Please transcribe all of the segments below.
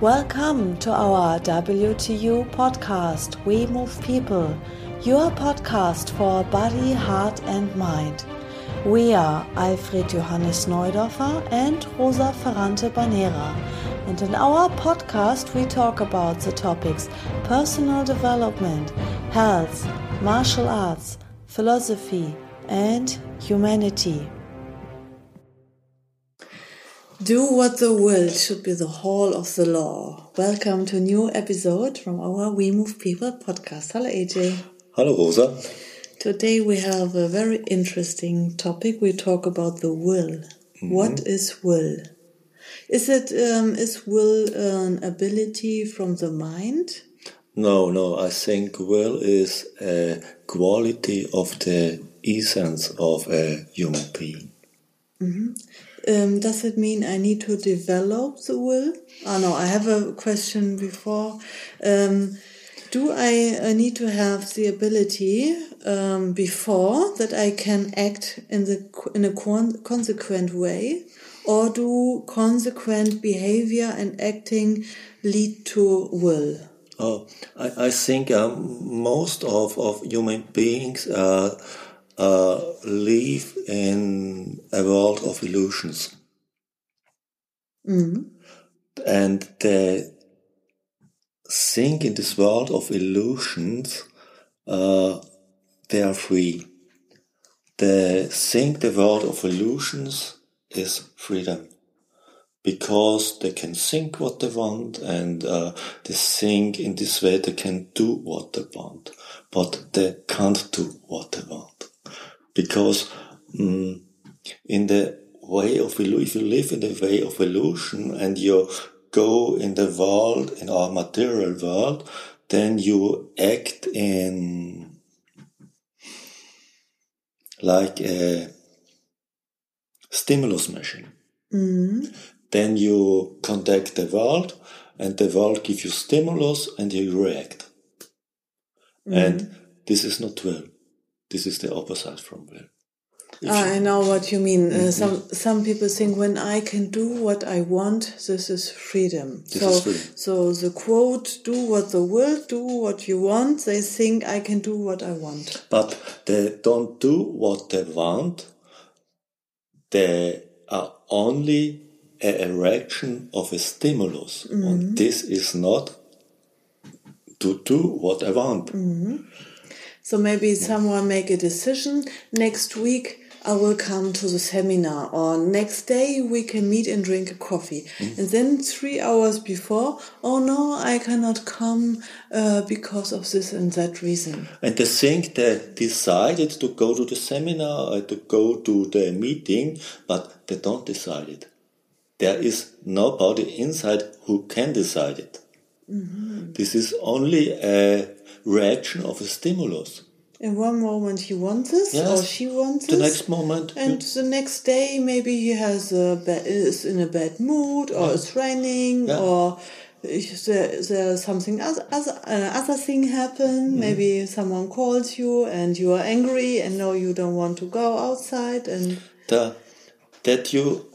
Welcome to our WTU podcast, We Move People, your podcast for body, heart, and mind. We are Alfred Johannes Neudorfer and Rosa Ferrante Banera. And in our podcast, we talk about the topics personal development, health, martial arts, philosophy, and humanity. Do what the will should be the hall of the law. Welcome to a new episode from our We Move People podcast. Hello, AJ. Hello, Rosa. Today we have a very interesting topic. We talk about the will. Mm -hmm. What is will? Is it um, is will an ability from the mind? No, no. I think will is a quality of the essence of a human being. Mm -hmm. Um, does it mean I need to develop the will? Oh no, I have a question before. Um, do I, I, need to have the ability um, before that I can act in the in a consequent way, or do consequent behavior and acting lead to will? Oh, I, I think um, most of, of human beings uh, live in a world of illusions. Mm. And they think in this world of illusions, uh, they are free. They think the world of illusions is freedom because they can think what they want and uh, they think in this way they can do what they want, but they can't do what they want because um, in the way of if you live in the way of illusion and you go in the world in our material world then you act in like a stimulus machine mm. then you contact the world and the world gives you stimulus and you react mm. and this is not will this is the opposite from will. Ah, I know what you mean. Mm -hmm. uh, some some people think when I can do what I want, this is freedom. This so, is freedom. so the quote, "Do what the will, do what you want." They think I can do what I want, but they don't do what they want. They are only a erection of a stimulus, mm -hmm. and this is not to do what I want. Mm -hmm. So maybe someone make a decision next week. I will come to the seminar, or next day we can meet and drink a coffee. Mm. And then three hours before, oh no, I cannot come uh, because of this and that reason. And they think they decided to go to the seminar or to go to the meeting, but they don't decide it. There is nobody inside who can decide it. Mm -hmm. This is only a reaction of a stimulus. In one moment he wants this, yes. or she wants the this. The next moment, and the next day maybe he has a bad, is in a bad mood, or yeah. it's raining, yeah. or there, there's something other other, uh, other thing happen. Mm. Maybe someone calls you and you are angry and now you don't want to go outside and the, that you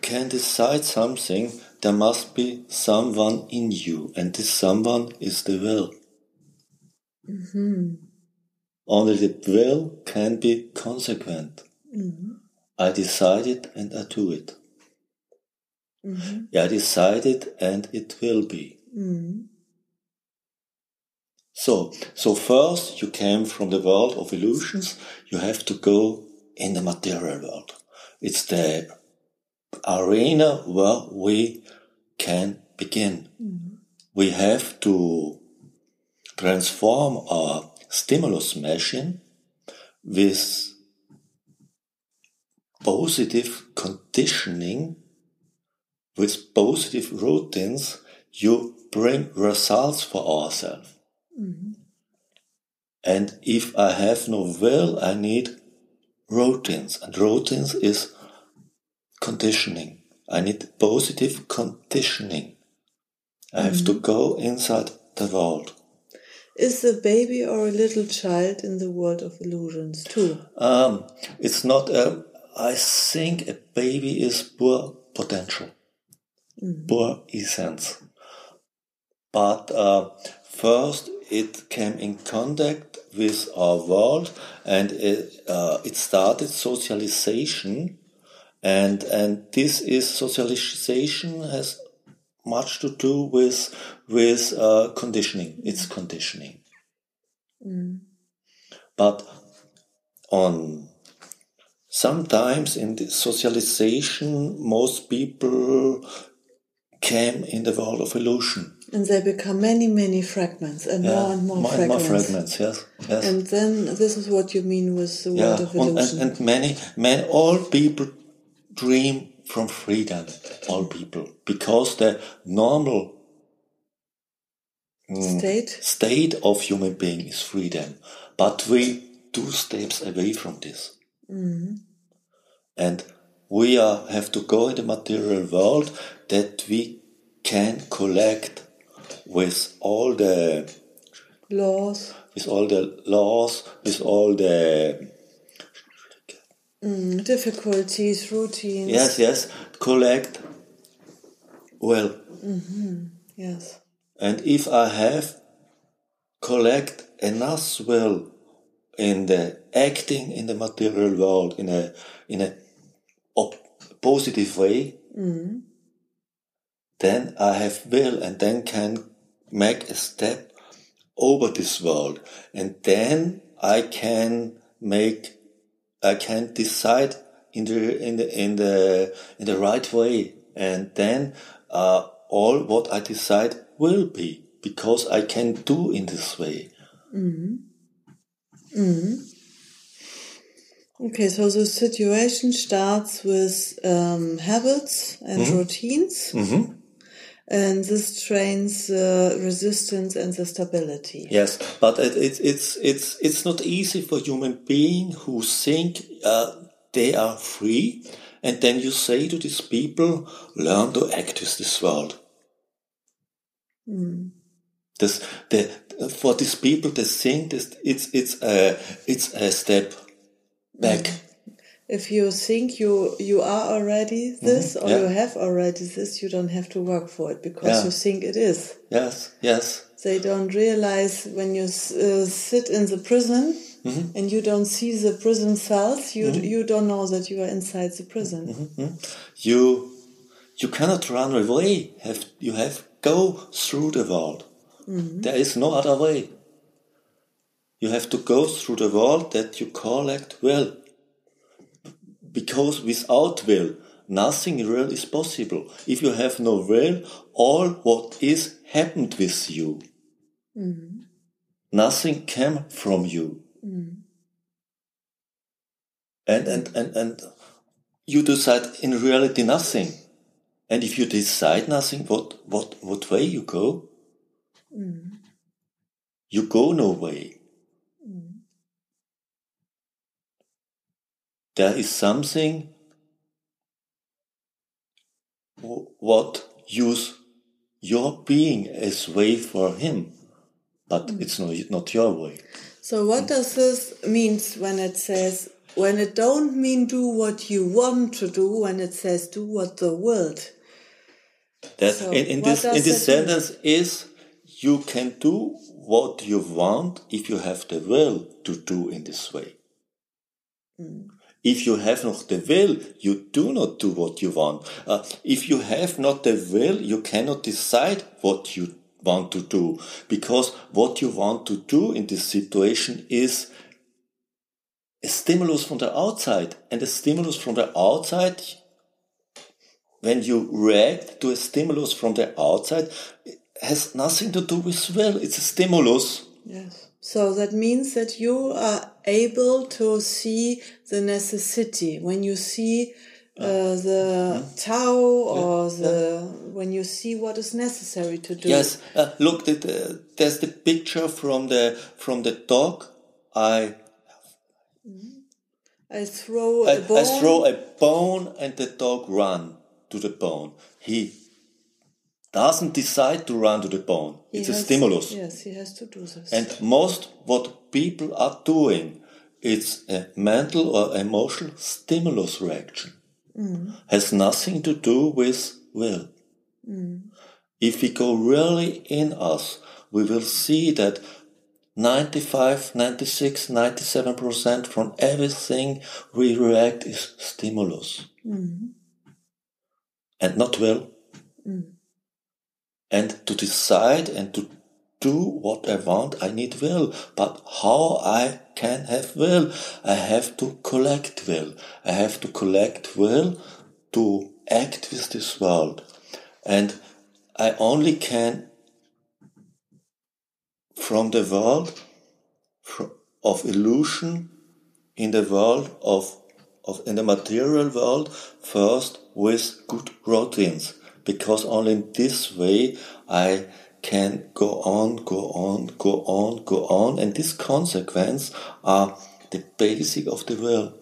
can decide something. There must be someone in you, and this someone is the will. Mm-hmm. Only the will can be consequent. Mm-hmm. I decided and I do it. Mm-hmm. I decided and it will be. Mm-hmm. So, so first you came from the world of illusions. You have to go in the material world. It's the arena where we can begin. Mm-hmm. We have to transform our stimulus machine with positive conditioning, with positive routines, you bring results for ourselves. Mm-hmm. And if I have no will, I need routines. And routines is conditioning. I need positive conditioning. I have mm-hmm. to go inside the world. Is a baby or a little child in the world of illusions too? Um, it's not. A, I think a baby is poor potential, mm. poor essence. but uh, first it came in contact with our world and it, uh, it started socialization and and this is socialization has much to do with with uh, conditioning. It's conditioning. But on sometimes in the socialization most people came in the world of illusion. And they become many, many fragments and more and more more and more fragments. fragments yes yes. And then this is what you mean with the yeah word of and, illusion. and, and many many all people dream from freedom all people because the normal mm, State? state of human being is freedom. But we two steps away from this. Mm-hmm. And we are, have to go in the material world that we can collect with all the Laws, with all the laws with all the mm, difficulties, routines. yes yes. Collect well. Yes. And if I have collect enough will in the acting in the material world in a in a op- positive way, then I have will and then can make a step over this world, and then I can make I can decide in the in the in the in the right way, and then uh, all what I decide will be because I can do in this way. Hmm. Hmm. Okay, so the situation starts with um, habits and routines, and this trains the resistance and the stability. Yes, but it, it, it's it's it's not easy for human being who think uh, they are free, and then you say to these people, learn to act with this world. This the for these people they think this it's it's a it's a step back. If you think you you are already mm-hmm. this or yeah. you have already this, you don't have to work for it because Yeah. you think it is. Yes, yes, They don't realize when you uh, sit in the prison mm-hmm. and you don't see the prison cells, you mm-hmm. you don't know that you are inside the prison. you you cannot run away. Have you have go through the world. There is no other way. You have to go through the world that you collect will. Because without will, nothing real is possible. If you have no will, all what is happened with you. Mm-hmm. Nothing came from you. Mm-hmm. And, and, and, and you decide in reality nothing. And if you decide nothing, what, what, what way you go? Mm-hmm. You go no way. There is something what use your being as way for him, but mm. it's not, not your way. So what mm. does this means when it says when it don't mean do what you want to do when it says do what the world? That So in, in this in this it mean? sentence is you can do what you want if you have the will to do in this way. Mm. If you have not the will, you do not do what you want. Uh, if you have not the will, you cannot decide what you want to do because what you want to do in this situation is a stimulus from the outside and a stimulus from the outside when you react to a stimulus from the outside, has nothing to do with will. It's a stimulus. Yes. So that means that you are able to see the necessity when you see uh, the Tao or the when you see what is necessary to do. Yes, uh, look, the, the, there's the picture from the from the dog. I I throw I, a ball. I throw a bone and the dog run to the bone. He doesn't decide to run to the bone. He it's a stimulus. Yes, he has to do this. And most what people are doing, it's a mental or emotional stimulus reaction. Mm. Has nothing to do with will. Mm. if we go really in us, we will see that 95, 96, 97% from everything we react is stimulus. Mm. And not will. And to decide and to do what I want, I need will. But how I can have will? I have to collect will. I have to collect will to act with this world. And I only can from the world of illusion in the world of, of in the material world first with good routines because only in this way I can go on, go on, go on, go on, and this consequence are the basic of the will.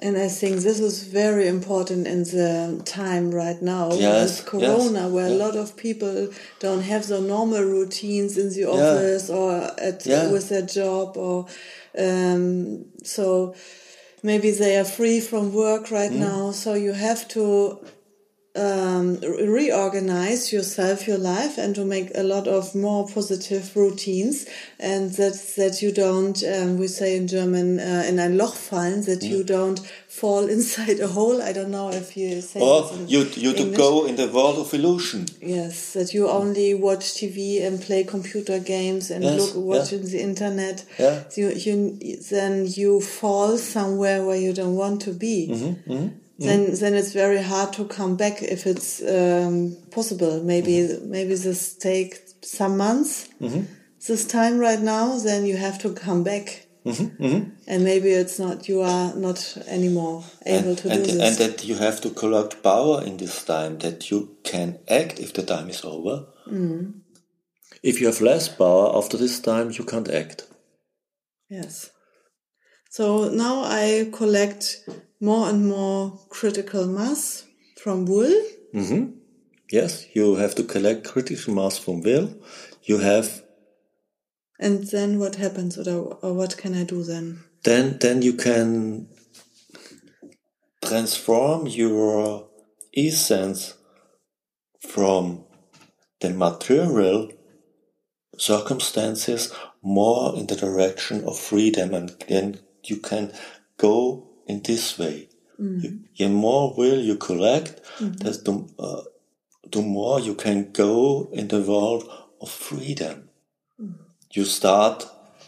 And I think this is very important in the time right now Yes, with Corona, yes, where yeah. a lot of people don't have their normal routines in the office or at Yeah. with their job, or um, so maybe they are free from work right Mm. now. So you have to um, reorganize yourself, your life, and to make a lot of more positive routines, and that that you don't, um, we say in German, uh, in ein Loch fallen, that you don't fall inside a hole. I don't know if you say Or you, you to go in the world of illusion. Yes, that you only watch TV and play computer games and Yes, look watch yeah. in the internet. Yeah. You, you then you fall somewhere where you don't want to be. Mm-hmm, Then then it's very hard to come back if it's um, possible. Maybe Mm-hmm. maybe this take some months. This time right now, then you have to come back. Mm-hmm, And maybe it's not you are not anymore able and, to and, do this. and that you have to collect power in this time, that you can act if the time is over. Mm. If you have less power after this time, you can't act. Yes. So now I collect more and more critical mass from wool. Mm-hmm. Yes, you have to collect critical mass from will. You have And then what happens or, or what can I do then? then then you can transform your essence from the material circumstances more in the direction of freedom and then you can go in this way. Mm-hmm. You, the more will you collect mm-hmm. that's the, uh, the more you can go in the world of freedom. Mm-hmm. You start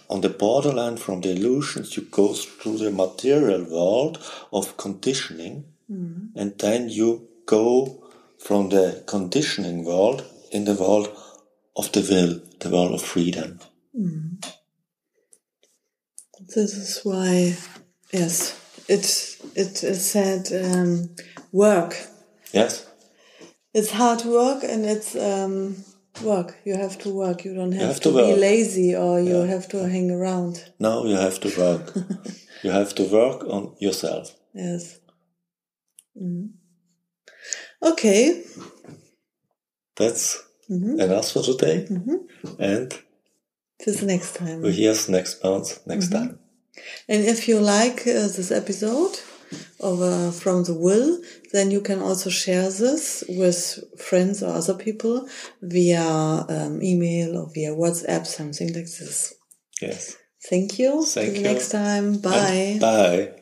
on the borderline from the illusions, you go through the material world of conditioning, and then you go from the conditioning world in the world of the will, the world of freedom. This is why, yes, it it is said um, work. Yes? It's hard work and it's um, work. You have to work. You don't have, have to, to be lazy or you have to hang around. No, you have to work. you have to work on yourself. Yes. Mhm. Okay. That's enough for today. And Till next time. we hear next month, next time. And if you like uh, this episode of uh, From the Will, then you can also share this with friends or other people via um, email or via WhatsApp, something like this. Yes. Thank you. Thank Till you. next time. And Bye. Bye.